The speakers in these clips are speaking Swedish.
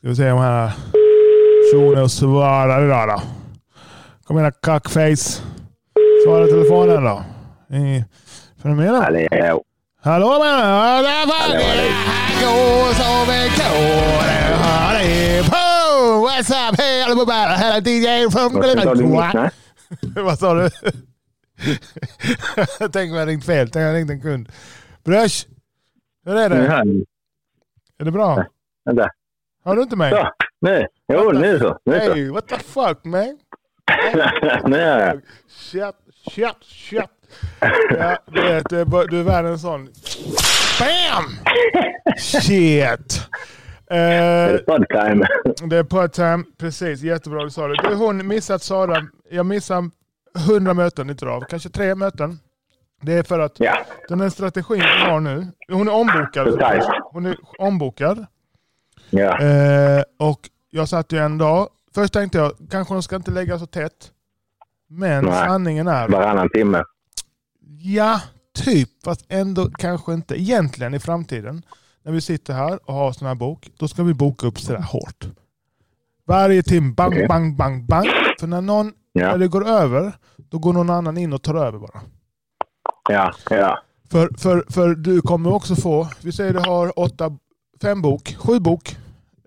Ska vi se om här personen svarar idag då. Kom igen cockface. Svara telefonen då. I, fenomen då. Hallå. Hallå men går som en What's up? Hej allihopa! Här är DJ från Varför Vad sa du? Tänk om jag ringt fel. Tänk om jag ringt en kund. Brösch! Hur är det? Är det bra? Vänta. Har du inte mig? Så, nu. Jo, nu så. Nu så. Hey, what the fuck man? jag. Shit, shit, shit. Ja, du vet, du är, du är världens sån... BAM! Shit! Det är podtime. det är part-time, precis. Jättebra du sa det. Du, hon missat Sara. Jag missar 100 möten inte av. Kanske tre möten. Det är för att Ja. den här strategin hon har nu. Hon är ombokad. Hon är ombokad. Ja. Eh, och jag satt ju en dag. Först tänkte jag kanske hon ska inte lägga så tätt. Men Nej. sanningen är, Varannan timme. ja, typ. Fast ändå kanske inte. Egentligen i framtiden, när vi sitter här och har sån här bok, då ska vi boka upp sådär hårt. Varje timme, bang, Okej. bang, bang, bang. För när, någon, Ja. när det går över, då går någon annan in och tar över bara. Ja. Ja. För, för, för du kommer också få, vi säger du har åtta, fem bok, sju bok.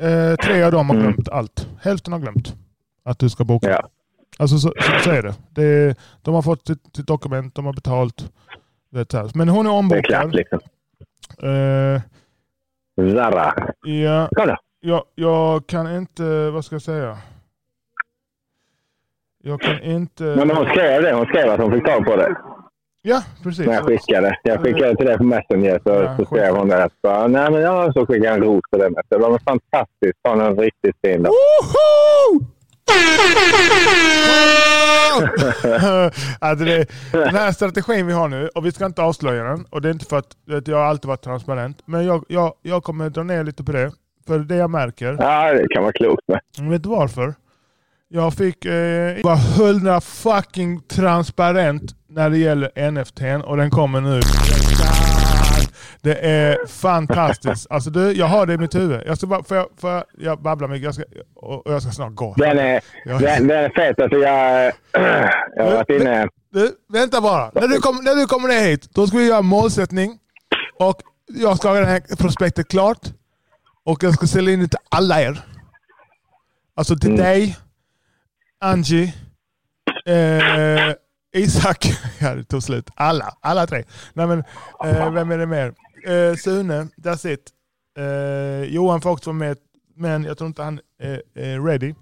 Eh, tre av dem har Mm. glömt allt. Hälften har glömt att du ska boka. Ja. Alltså så, så, så är det. det. De har fått sitt, dokument, de har betalt. Vet. Men hon är Det är ombokad. klart liksom. Eh, Zara. ja, jag, jag kan inte, vad ska jag säga? Jag kan inte... Men hon skrev det. Hon skrev att hon fick tag på det. Ja, precis. Jag skickade. Jag skickade till dig på Messenger så, Ja, så skrev hon det. Så, nej, men jag så skickade jag en ros på det. Det var fantastiskt. Är en riktigt fin dag. Alltså det, den här strategin vi har nu, och vi ska inte avslöja den, och det är inte för att vet, jag har alltid varit transparent, men jag, jag, jag kommer dra ner lite på det. För det jag märker, Ja, det kan vara klokt med. vet du varför? Jag fick eh, var 100 fucking transparent när det gäller NFTn och den kommer nu. Det är fantastiskt. Alltså du, jag har det i mitt huvud. Jag ska bara, får jag, får jag, jag babblar mycket jag ska, och, jag ska snart gå. Den är, Ja. den, den är fet. Alltså jag, jag har varit inne... Du, vänta bara. När du, kom, när du kommer ner hit, då ska vi göra målsättning. Och jag ska ha det här prospektet klart. Och jag ska sälja in det till alla er. Alltså till Mm. dig, Angie, eh, Isak. Ja, det tog slut. Alla. Alla tre. Nej, men, eh, vem är det mer? Eh, Sune, that's it. Eh, Johan får också vara med, men jag tror inte han är, ready.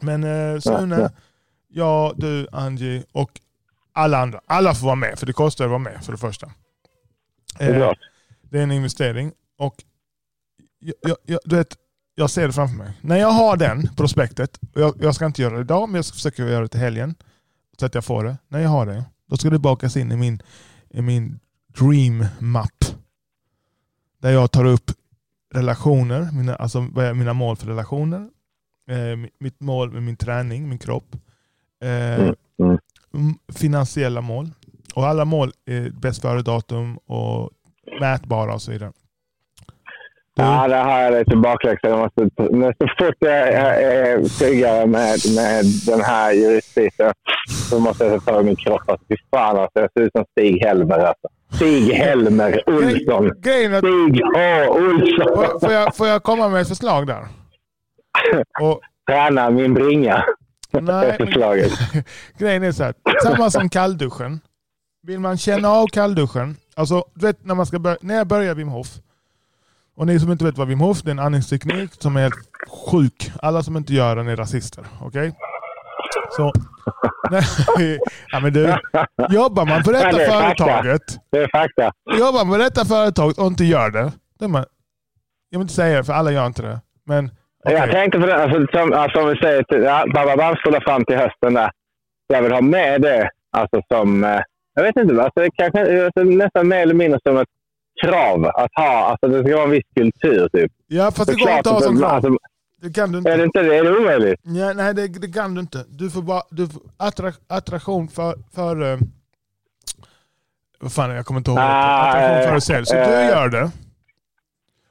Men eh, Sune, Ja, jag, du, Angie och alla andra. Alla får vara med, för det kostar att vara med för det första. Eh, det är en investering. Och jag, jag, jag, du vet, jag ser det framför mig. När jag har den prospektet, och jag, jag ska inte göra det idag, men jag ska försöka göra det till helgen. Så att jag får det. När jag har det, då ska det bakas in i min, i min dream map. Där jag tar upp relationer, mina, alltså mina mål för relationer. Eh, mi- mitt mål med min träning, min kropp. Eh, Mm, mm. Finansiella mål. Och alla mål är bäst före-datum och mätbara och så vidare. Ja, det har jag lite bakläxa. Jag måste, men så fort jag är, är tryggare med, med den här juristbiten så måste jag ta tag i min kropp. Alltså, fy fan, alltså, jag ser ut som Stig Helmer. Alltså. Stig Helmer Olsson. grejen är att, Stig H. Olsson. får, jag, får jag komma med ett förslag där? Och, Träna min bringa. Nej, förslaget. grejen är så här. Samma som kallduschen. Vill man känna av kallduschen. Alltså, du vet när, man ska börja, när jag börjar Wim Hof. Och ni som inte vet vad Wim Hof det är en andningsteknik som är helt sjuk. Alla som inte gör den är rasister. Okej? Så... Nej, ja, men du, jobbar man på detta det fakta. företaget Det är fakta. jobbar man på detta företaget och inte gör det. är man, jag vill inte säga det för alla gör inte det. Men okej. Jag tänkte på det. Alltså, som, alltså, om vi säger ja, Bababam spolar fram till hösten där. Jag vill ha med det alltså, som... Eh, jag vet inte. Alltså, det kanske, alltså, nästan mer eller mindre som ett krav att ha. Alltså, det ska vara en viss kultur. Typ. ja, fast det går inte att ha som krav. alltså, Det kan du Är det inte. inte det? Är det omöjligt? Ja, nej, det, det kan du inte. Du får bara du får attra, attraktion för... för eh, vad fan, jag kommer inte ihåg. Ah, attraktion före sälj. Så du eh. gör det.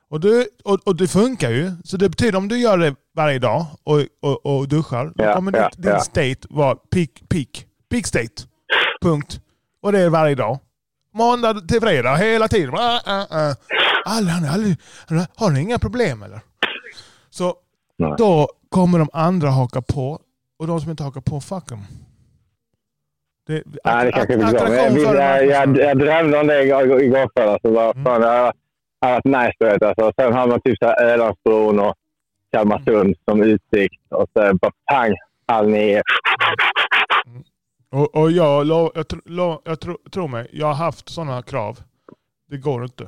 Och, du, och, och det funkar ju. Så det betyder om du gör det varje dag och, och, och duschar, då Ja, kommer ja, ditt, din ja. state vara peak, peak. Peak state. Punkt. Och det är varje dag. Måndag till fredag, hela tiden. Ah, ah, ah. Alla, alla, alla, har ni inga problem eller? Så Nej. då kommer de andra haka på. Och de som inte hakar på, fuck dem. Det, Ja, det kanske blir så. attraktion Men Jag, före jag, jag, marknadsföring. jag drömde om det igår, igår kväll. Alltså, bara, Mm. fan, det har varit nice. Du vet, alltså. Sen har man typ så här Ölandsbron och Kalmarsund som utsikt. Och så bara pang, halv nio. Och, och jag, lo, jag, lo, jag tro, tror mig, jag har haft sådana krav. Det går inte.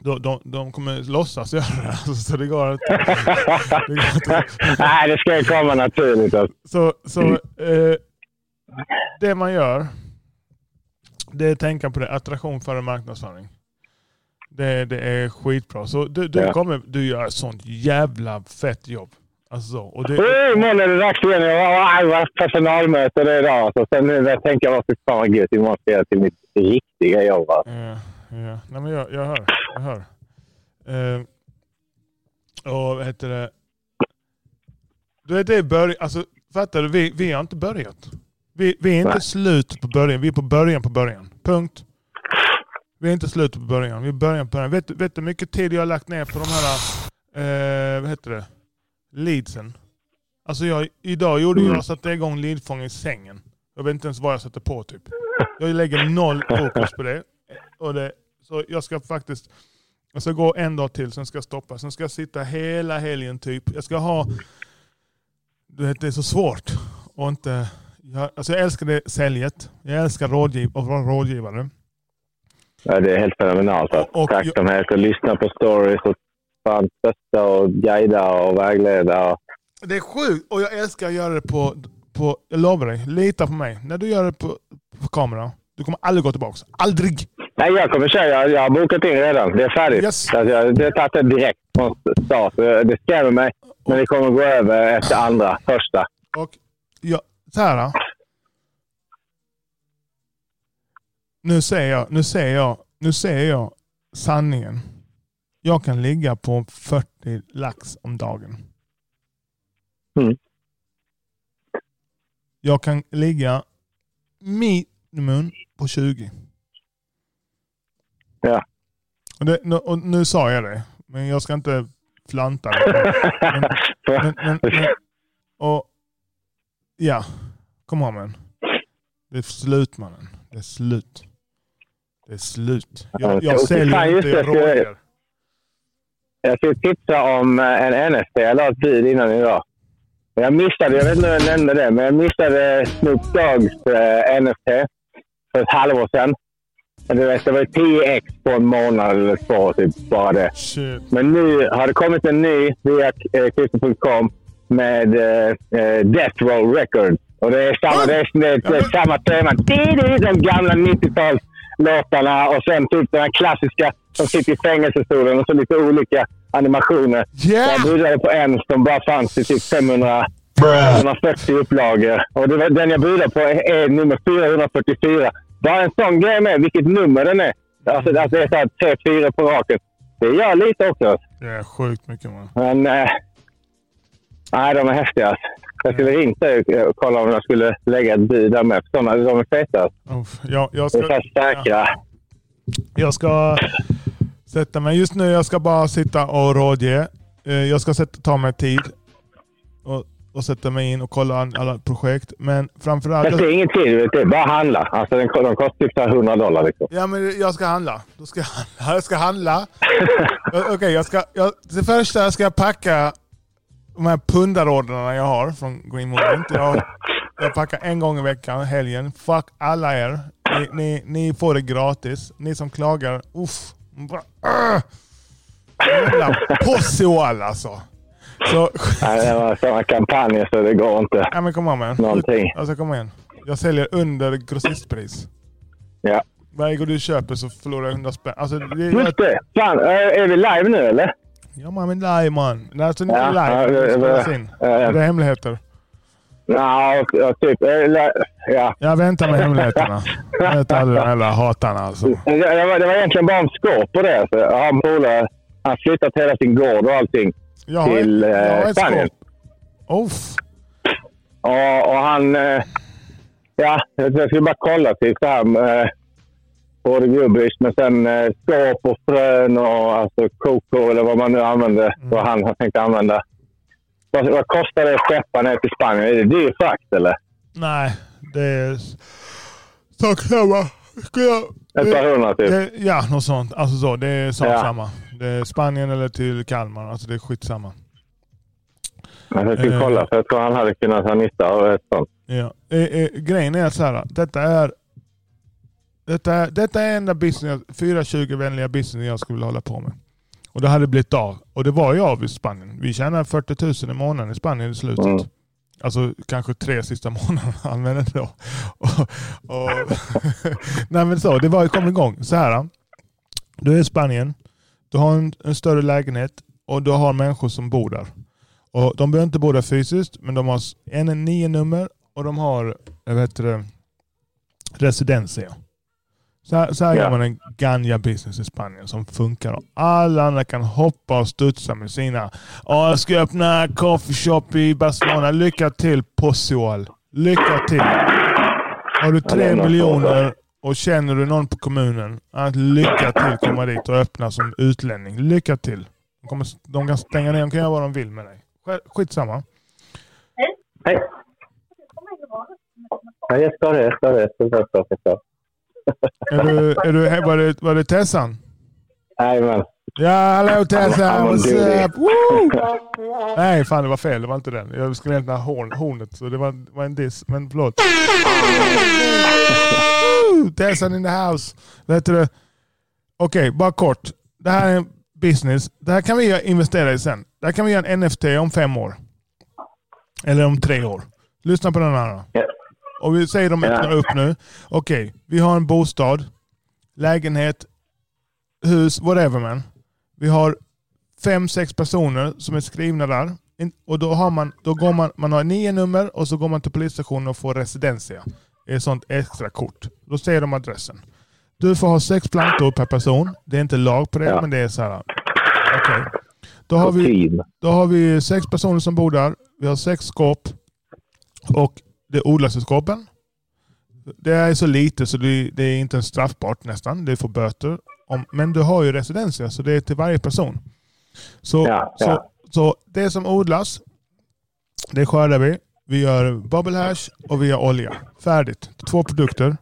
De, de, de kommer låtsas göra det. Alltså, så det går inte. Det går inte. Nej, det ska ju komma naturligt. Alltså. Så, så eh, det man gör, det är att tänka på det. Attraktion före marknadsföring. Det, det är skitbra. Så du, du Ja. kommer du gör ett sånt jävla fett jobb. Alltså så. Och det, är det dags igen. Jag har personalmöte det idag. Alltså. Sen nu jag tänker jag, fy fan vad gött. Imorgon ska jag till mitt riktiga jobb. Alltså. Ja, ja. Nej, men jag, jag hör. Jag hör. Eh, och vad heter det? Du vet, det är början. Alltså, fattar du? Vi, vi har inte börjat. Vi, vi är inte Nej. slut på början. Vi är på början på början. Punkt. Vi är inte slut på början. Vi är början på början. Vet, du- vet du hur mycket tid jag har lagt ner på de här, eh, vad heter det? Leadsen. Alltså jag, idag gjorde Mm. jag, satte igång leadfång i sängen. Jag vet inte ens vad jag sätter på typ. Jag lägger noll fokus på det. Och det så jag ska faktiskt jag ska gå en dag till, sen ska jag stoppa. Sen ska jag sitta hela helgen typ. Jag ska ha... Du vet, det är så svårt. Och inte, jag, alltså jag älskar det säljet. Jag älskar rådgiv, att vara rådgivare. Ja, det är helt fenomenalt. Alltså. Och- Tacksamhet och lyssna på stories och fan stötta och guida och vägleda. Det är sjukt och jag älskar att göra det på, på jag lovar dig, lita på mig. När du gör det på, på kamera, du kommer aldrig gå tillbaka. Aldrig! Nej, jag kommer köra. Jag, jag har bokat in redan. Det är färdigt. Yes. Alltså, jag, det har tagit direkt från start. Det skrämmer mig. Men det kommer gå över efter andra, första. Och jag, så här. Nu säger jag, nu säger jag, nu säger jag sanningen. Jag kan ligga på 40 lax om dagen. Mm. Jag kan ligga minimum på 20. Ja. Och, det, nu- och nu sa jag det, men jag ska inte flanta det. Men, men, men, och, ja, kom on man. Det är slut mannen. Det är slut. Det är slut. Jag, jag säljer inte, jag ska jag- skulle tipsa om eh, en ett bud innan idag. Jag missade, jag vet inte om jag nämnde det, men jag missade Snoop Dogs eh, NFT för ett halvår sedan. Du vet, det var 10x på en månad eller två, typ bara det. Shit. Men nu har det kommit en ny via eh, Krypto.com med eh, eh, Death Row Records. Och det är samma, det är, det är, det är samma tema. De gamla 90-talslåtarna och sen typ den här klassiska som sitter i fängelsestolen och så lite olika animationer. Yeah! Jag budade på en som bara fanns i typ 500, 540 upplagor. Och det var, den jag budade på är, är nummer 444. Bara en sån grej med vilket nummer den är. Alltså, alltså det är så här tre, fyra på raken. Det gör lite också. Det är sjukt mycket man. Men... Eh, nej, de är häftiga. Jag skulle ringt dig och kolla om jag skulle lägga ett bud där med. Såna, de är feta. alltså. Uff, jag, jag, De är ska, säkra. jag ska sätta mig. Just nu jag ska bara sitta och rådge. Eh, Jag ska sätta, ta mig tid och, och sätta mig in och kolla alla projekt. Men framförallt... Jag ser ingen tid. vet du. Det är bara handla. Alltså, den, de kostar typ så här 100 dollar. Liksom. Ja, men jag ska handla. Då ska jag handla. Jag ska handla. Okej, jag ska... Jag, det första ska jag packa de här pundarordrarna jag har från Green Movement. Jag, jag packar en gång i veckan, helgen. Fuck alla er. Ni, ni, ni får det gratis. Ni som klagar, uff. Bara, uh. Jävla possioall alltså. Så, Nej, det var sådana kampanjer så det går inte. ja men kom man. Någonting. Alltså kom igen. Jag säljer under grossistpris. Ja. Varje gång du köper så förlorar jag 100 spänn. Alltså, det, Just det. Fan, är vi live nu eller? Ja man, men live man. Nej, alltså inte Ja, live. det det- spelas det- in. ja, Det är hemligheter. Ja, typ. eh, Ja. Jag väntar med hemligheterna. Jag vet alla de jävla hatarna alltså. Det, det, var, det var egentligen bara om skåp och det. Så jag har en polare han flyttat hela sin gård och allting Jag till eh, ett Spanien. Uff. Och, och han... Eh, ja, jag skulle bara kolla typ så här. Eh, både gubbis, men sen eh, skåp och frön och alltså koko eller vad man nu använder. Mm. Vad han har tänkt använda. Vad, vad kostar det att skeppa ner till Spanien? Är det dyr frakt eller? Nej, det är... Sak samma. Ska jag... Ett par hundra typ? Det, ja, något sånt. Alltså så, det är sak Ja. samma. Det är Spanien eller till Kalmar. Alltså det är skitsamma. Jag Eh. kolla, för jag tror han hade kunnat ha nytta av ett sånt. Ja. Eh, eh, grejen är så här. Detta är detta är, detta är enda business, 420-vänliga business jag skulle vilja hålla på med. Och det hade blivit av. Och det var jag av i Spanien. Vi tjänar 40 000 i månaden i Spanien i slutet. Mm. Alltså kanske tre sista månaderna använde då. Och, och, nej men så, det var kom igång. Så här. Du är i Spanien, du har en, en större lägenhet och du har människor som bor där. Och De behöver inte bo där fysiskt, men de har en nio nummer och de har jag vet det, residensia. Så här, så här Ja. gör man en ganja business i Spanien som funkar. Och alla andra kan hoppa och studsa med sina "Ja, jag ska öppna coffee shop i Barcelona. Lycka till Posual. Lycka till. Har du tre miljoner och känner du någon på kommunen, att lycka till komma dit och öppna som utlänning. Lycka till. De, kommer, de kan stänga ner, de kan göra vad de vill med dig. Sk- Skitsamma. Hej! Ja, jag ska det. Jag ska det. Jag ska det. Jag ska det. Är du, är du, var, det, var det Tessan? Jajamän. Ja, hallå Tessan, what's up? Woo! Nej, fan det var fel. Det var inte den. Jag skulle hämta horn, hornet, så det var, var en diss. Men förlåt. Tessan in the house. Vet du? Okej, bara kort. Det här är en business. Det här kan vi investera i sen. Det här kan vi göra en NFT om fem år. Eller om tre år. Lyssna på den här. då. Och vi säger de öppnar upp nu. Okej, vi har en bostad, lägenhet, hus, whatever man. Vi har fem, sex personer som är skrivna där. Och då, har man, då går man, man har nio nummer och så går man till polisstationen och får residensia. Är ett sånt extra kort. Då ser de adressen. Du får ha sex plantor per person. Det är inte lag på det, Ja. men det är så här. Okej. Då har vi då har vi sex personer som bor där. Vi har sex skåp. Och det odlas i skåpen. Det är så lite så det, det är inte ens straffbart nästan. Det får böter. Om, men du har ju residensia så det är till varje person. Så, Ja, ja. så, så det som odlas, det skördar vi. Vi gör bubble hash och vi gör olja. Färdigt. Två produkter.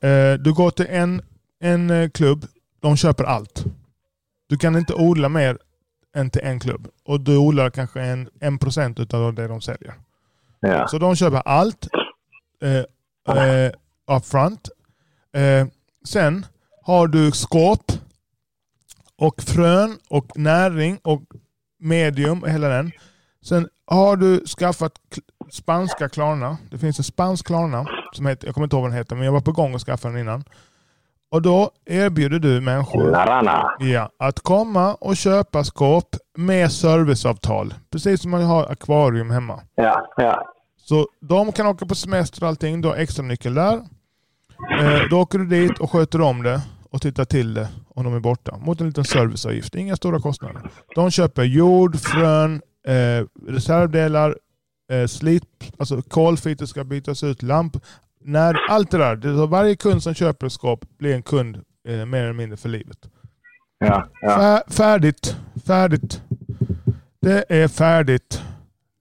Eh, du går till en, en eh, klubb. De köper allt. Du kan inte odla mer än till en klubb. Och du odlar kanske en, en procent utav det de säljer. Ja. Så de köper allt eh, eh, upfront. Eh, sen har du skåp och frön och näring och medium och hela den. Sen har du skaffat spanska klarna. Det finns en spansk klarna som heter, jag kommer inte ihåg vad den heter, men jag var på gång att skaffa den innan. Och då erbjuder du människor. Ja, att komma och köpa skåp med serviceavtal. Precis som man har akvarium hemma. Ja, ja. Så de kan åka på semester och allting. Du har extra nyckel där. Eh, då åker du dit och sköter om det och tittar till det om de är borta. Mot en liten serviceavgift. Inga stora kostnader. De köper jord, frön, eh, reservdelar, eh, slit, alltså kolfiber ska bytas ut, lamp, när, allt det där. Det varje kund som köper ett skåp blir en kund eh, mer eller mindre för livet. Ja, ja. Fär, färdigt. Färdigt. Det är färdigt.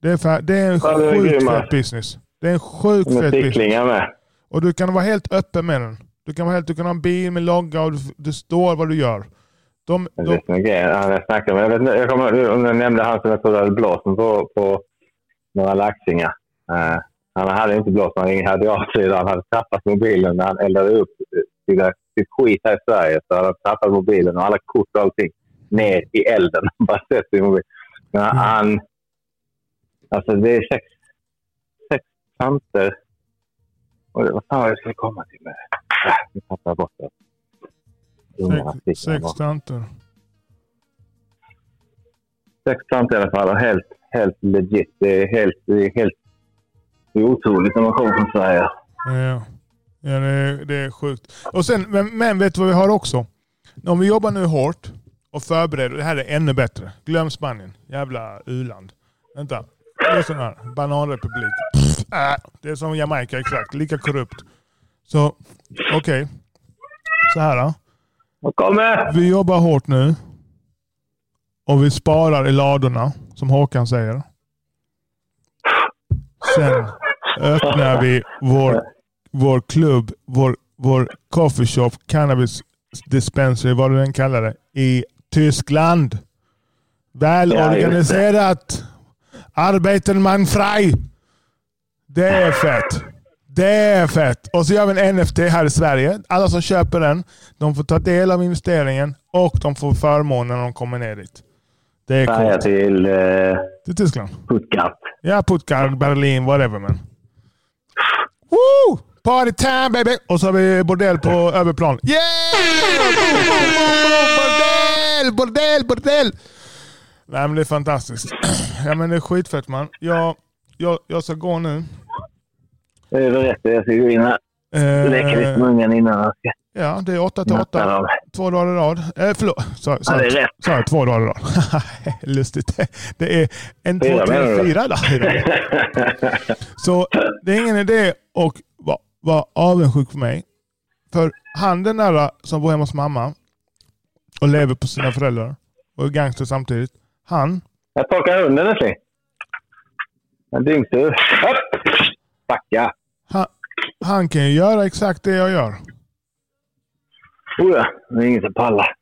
Det är, fär, det är en Ja, sjukt fet business. Det är en sjukt fet business. med. Och du kan vara helt öppen med den. Du kan, vara helt, du kan ha en bil med logga och du- det står vad du gör. De, Det de, är grejen. Jag snackade med. Jag, vet, jag kommer om jag nämnde han som jag trodde hade blåsen på, på några laxingar. Eh, han hade inte blåst. Han hade avsidan. Han hade tappat mobilen när han eldade upp sitt, skit här i Sverige. Så han hade tappat mobilen och alla kort och allting ner i elden. Bara sett sin mobil. Men han, Mm. han... Alltså det är sex, sex tanter. Och Vad fan var det jag skulle komma till med det? Ah, Nu tappade jag bort det. Sex, tanter. sex plantor i alla fall och helt, helt legit. Det är helt, helt det är otroligt när man kommer från Sverige. Ja, ja det, är, det är sjukt. Och sen, men, men vet du vad vi har också? Om vi jobbar nu hårt och förbered. Det här är ännu bättre. Glöm Spanien. Jävla u-land. Vänta. Det är sån här. Bananrepublik. Pff, äh, det är som Jamaica exakt. Lika korrupt. Så okej. Okay. Så här då. Kommer! Vi jobbar hårt nu. Och vi sparar i ladorna, som Håkan säger. Sen öppnar vi vår, vår klubb, vår, vår coffeeshop, cannabis dispensary, vad du än kallar det, i Tyskland. Välorganiserat. Arbeten man frei. Det är fett. Det är fett. Och så gör vi en NFT här i Sverige. Alla som köper den, de får ta del av investeringen och de får förmånen när de kommer ner dit. Det är coolt. till eh, Till Tyskland. Puttgardt. Ja, Puttgart, Berlin, whatever man. Woo! Party time baby! Och så har vi bordell på överplan. Yeah! Bordell, bordell, bordell! Nej men det är fantastiskt. Ja men det är skitfett man. Jag, jag, jag ska gå nu. Det är rätt. Jag ska gå in här. Lite Eh, med ungen innan han ska ja, det är åtta till natta åtta. dem. Två dagar i rad. Eh, förlåt. Sa, sa, Ja, det sa jag två dagar i rad? Lustigt. Det är en, två, Fyra, tre, menar du? fyra dagar i. Så det är ingen idé att vara var avundsjuk på mig. För han den där som bor hemma hos mamma och lever på sina föräldrar och är gangster samtidigt. Han, Jag torkar hunden älskling. En dyngsur. Backa. han, han kan ju göra exakt det jag gör. Oh ja, det är ingen som pallar.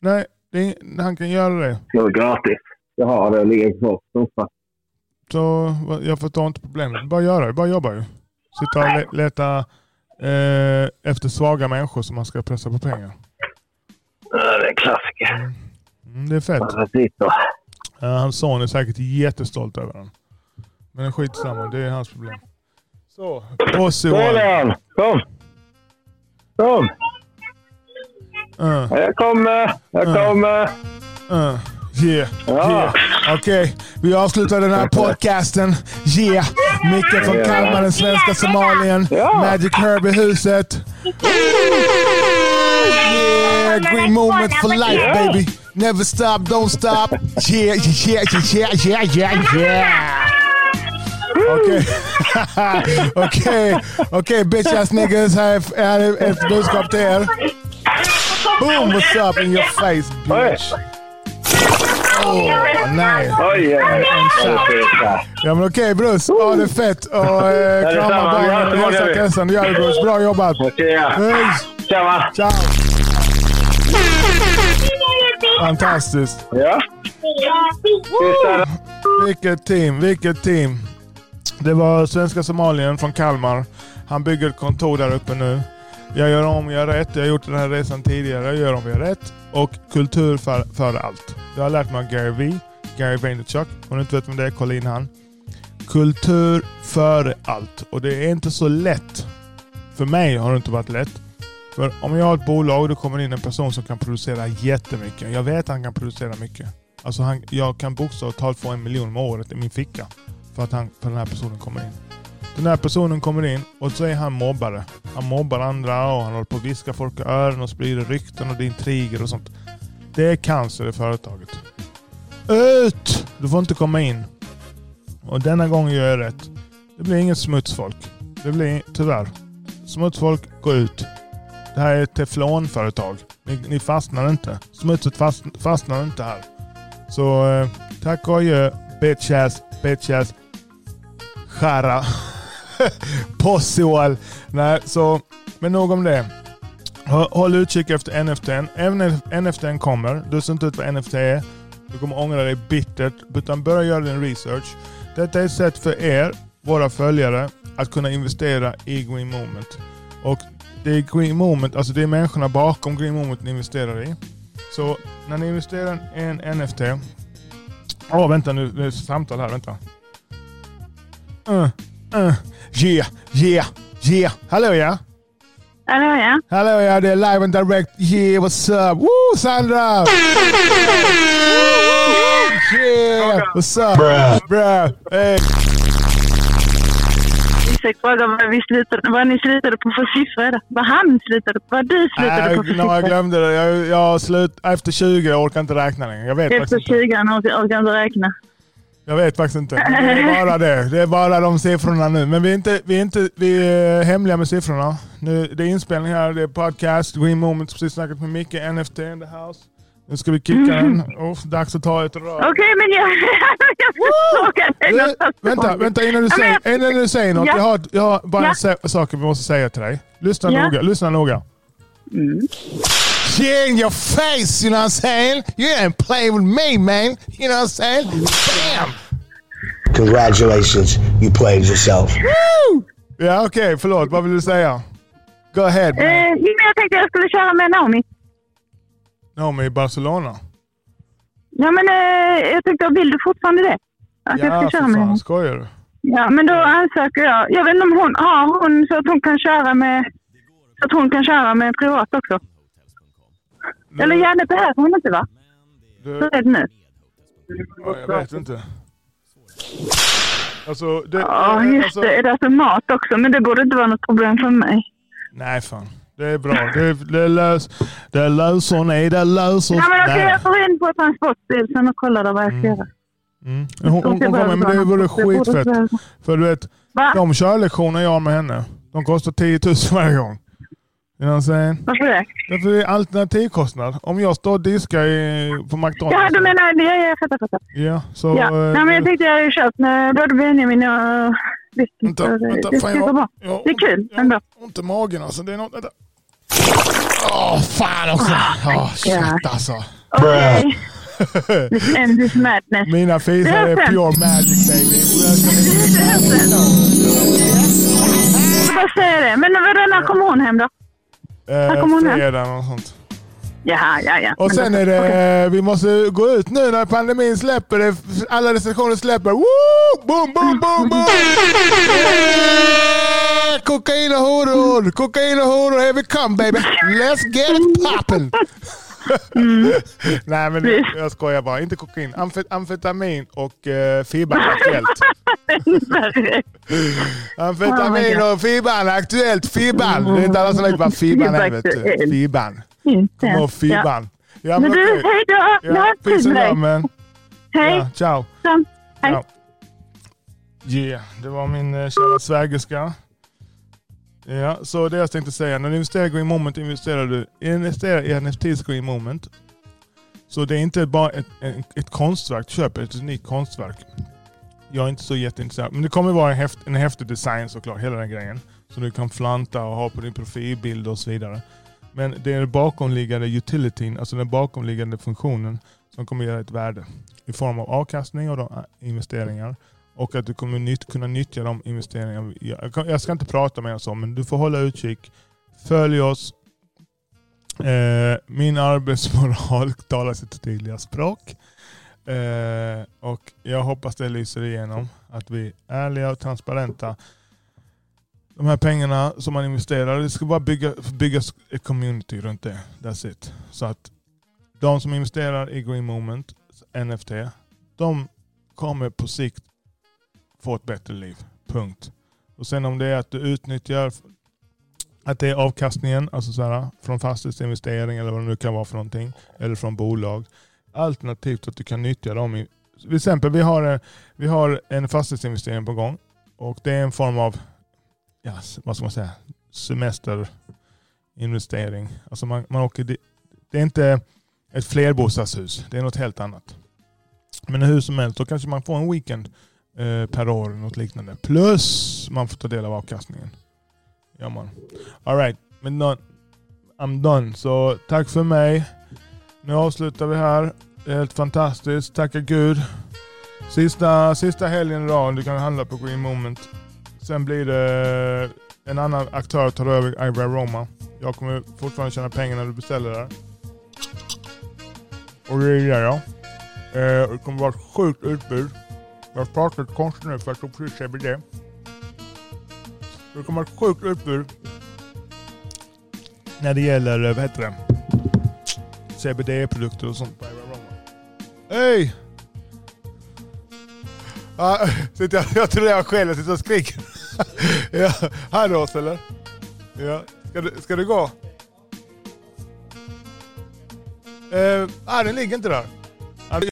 Nej, det är, han kan göra det. Det vara gratis. Jag har det och ligger på soffan. Så jag förstår inte problemet. Bara göra det. Bara jobba ju. Sitta och le leta eh, efter svaga människor som man ska pressa på pengar. Ja, Det är en klassiker. Mm, det är fett. Ja, hans son är säkert jättestolt över den. Men är skitsamma, det är hans problem. Så, Bossy Kom! Kom! Uh, Ja, Jag kommer! Jag Mm. kommer! uh, yeah, Ja. yeah. Okej, vi avslutar den här podcasten. Yeah! Micke från. Kalmar, den svenska Somalien. Ja. Magic Herb i huset. Yeah! Green moment for life baby. Never stop, don't stop. Yeah, yeah, yeah, yeah, yeah, yeah. Okej, okej, okej bitch ass niggas. Här är- här är ett budskap till er. Boom, what's up in your face bitch. Oh, nej. Oj, oj, oj. Ja, det men okej Bruce, ha det fett och eh, krama barnen och hälsa. Tessan. Det gör vi Bruce, bra jobbat. Okej, ja. Hej, Tjena! ciao. Fantastiskt. Ja? Vilket team, vilket team. Det var svenska Somalien från Kalmar. Han bygger ett kontor där uppe nu. Jag gör om, jag gör rätt. Jag har gjort den här resan tidigare. Jag gör om, jag gör rätt. Och kultur för, före allt. Jag har lärt mig av Gary V. Gary Vaynerchuk. Om du inte vet vem det är, kolla in han. Kultur före allt. Och det är inte så lätt. För mig har det inte varit lätt. För om jag har ett bolag och det kommer in en person som kan producera jättemycket. Jag vet att han kan producera mycket. Alltså han, jag kan bokstavligt talat få en miljon om året i min ficka. För att, han, för den här personen kommer in. Den här personen kommer in och så är han mobbare. Han mobbar andra och han håller på att viska folk i öronen och sprider rykten och det är intriger och sånt. Det är cancer i företaget. Ut! Du får inte komma in. Och denna gången gör jag rätt. Det blir inget smutsfolk. Det blir tyvärr. Smutsfolk, gå ut. Det här är ett teflonföretag. Ni, ni fastnar inte. Smutset fast, fastnar inte här. Så eh, tack och adjö. Bitch ass, bitch ass. Possible. Nej, så men nog om det. Håll utkik efter NFTn. Även NFTn kommer, du ser inte ut vad NFT är. Du kommer ångra dig bittert. Utan börja göra din research. Detta är ett sätt för er, våra följare, att kunna investera i Green Moment. Och det är Green Moment, alltså det är människorna bakom Green Moment ni investerar i. Så när ni investerar i en NFT. Åh, vänta nu. Det är ett samtal här. Vänta. Uh, uh, yeah, yeah, yeah. Hallå ja. Hallå ja. Hallå ja, det är live and direct. Yeah, what's up? Woo, Sandra! Yeah, what's up? Bro. Hey. ursäkt fråga vad, vi slutade, vad ni slutade på för siffror. Vad han slutade på. Vad du slutade på för Äh, no, jag siffror. glömde det. Jag, jag slut, efter 20 jag orkar inte räkna längre. Jag vet, Efter faktiskt inte. 20 han orkar orkar inte räkna. Jag vet faktiskt inte. Det är bara det. Det är bara de siffrorna nu. Men vi är, inte, vi är, inte, vi är hemliga med siffrorna. Nu, det är inspelning här, det är podcast, Green Moments, precis snackat med Micke, NFT in the house. Nu ska vi kicka den. Oh, dags att ta ett rör. Okej, men jag, jag något. vänta, vänta innan du, säger, innan du säger något. Ja. Jag har, jag har bara Ja. en sa- sak vi måste säga till dig. Lyssna Ja. noga. Lyssna noga. Mm. Shit in your face, you know what I'm saying? You ain't playing with me, man. You know what I'm saying? Bam! Congratulations, you played yourself. Ja, okej. förlåt. Vad vill du säga? Go ahead, man. Eh, jag tänkte jag skulle köra med Naomi. Naomi i Barcelona. Ja, men eh, jag tänkte, vill du fortfarande det? Att jag Ja, ska för köra med fan. henne? Skojar du? Ja, men då ansöker jag. Jag vet inte om hon har hon så att hon kan köra med så att hon kan köra med privat också. Eller ja, det behöver hon inte va? Du, är det nu. ja, jag vet inte. Alltså, det, Ja, just alltså, det. Är det alltså mat också? Men det borde inte vara något problem för mig. Nej, fan. Det är bra. Det, det, lös, det löser ni. Det löser Ja, men okej, jag går in på Transportstyrelsen och kollar vad jag ska göra. Mm. Hon, hon, hon kommer, men det vore skitfett. För du vet, Va? de körlektioner jag har med henne, de kostar 10 000 varje gång. You know what I'm saying? Varför det? Därför är det alternativkostnad. Om jag står och diskar i, på McDonalds. Ja, du menar det? Ja, jag fattar, fattar. Ja, så... Ja. eh, Nej, men jag tänkte jag har ju kört med både Benjamin och Lysten. Vänta, så vänta. Det Fan, jag, bra. jag, Det är kul jag, ändå. har ont i magen alltså. Det är något... Vänta. Åh, fan också! Åh, shit Ja. alltså. Okej. This end is madness. Mina fisar är är pure magic baby. Jag bara säga det. Men vadå, när kommer hon hem då? Eh, kommer hon hem? fredag och sånt. Jaha, ja, ja. Och sen är det, okej. vi måste gå ut nu när pandemin släpper, det, alla restriktioner släpper. Woo! Boom, boom, boom, boom! Yeah! Kokain och horor, kokain och horor, here we come baby. Let's get it poppin'! Nej men jag skojar bara, inte kokain. Amfet, amfetamin och uh, fibban aktuellt. Amfetamin och fibban aktuellt, fibban. Det är inte alla som vet vad fibban är vet du. Fibban. Kom ihåg Ja. fibban. Ja, Men du, okej. hej då. Jag Ja, love dig. man. Hej. Ja, ciao. Hej. Ja. Yeah, det var min uh, kära svägerska. Ja, så det jag tänkte säga. När du investerar i Green Moment investerar du investerar i NFTs Green Moment. Så det är inte bara ett, ett, ett konstverk. Köp ett unikt konstverk. Jag är inte så jätteintresserad. Men det kommer vara en, häft, en häftig design såklart, hela den grejen. Som du kan flanta och ha på din profilbild och så vidare. Men det är den bakomliggande utilityn, alltså den bakomliggande funktionen som kommer ge dig ett värde i form av avkastning och äh, investeringar. Och att du kommer nytt, kunna nyttja de investeringarna. Jag, ska inte prata mer så, men du får hålla utkik. Följ oss. Eh, min arbetsmoral talar sitt tydliga språk. Eh, och jag hoppas det lyser igenom. Att vi är ärliga och transparenta. De här pengarna som man investerar, det ska bara bygga, byggas ett community runt det. That's it. Så att de som investerar i Green Moment, NFT, de kommer på sikt få ett bättre liv. Punkt. Och sen om det är att du utnyttjar att det är avkastningen, alltså så här, från fastighetsinvestering eller vad det nu kan vara för någonting, eller från bolag. Alternativt att du kan nyttja dem. I, till exempel, vi har, en- vi har en fastighetsinvestering på gång och det är en form av, ja, vad ska man säga, semesterinvestering. Alltså man, man åker, det är inte ett flerbostadshus, det är något helt annat. Men hur som helst, då kanske man får en weekend eh, per år eller något liknande. Plus man får ta del av avkastningen. Ja man. Alright, men. I'm done. Så tack för mig. Nu avslutar vi här. Helt fantastiskt. Tacka Gud. Sista, sista helgen i rad du kan handla på Green Moment. Sen blir det en annan aktör tar över Ibra Roma. Jag kommer fortfarande tjäna pengar när du beställer där. Och det gillar jag. Eh, det kommer vara ett sjukt utbud. Jag har pratat konstigt nu för att jag precis säger det. Det kommer vara ett sjukt utbud. När det gäller, eh, vad heter det? CBD-produkter och sånt på Hej! Ah, jag, jag tror jag själv jag sitter och skriker. ja. Här då oss eller? Ja. Ska du, ska du gå? Eh, nej, den ligger inte där.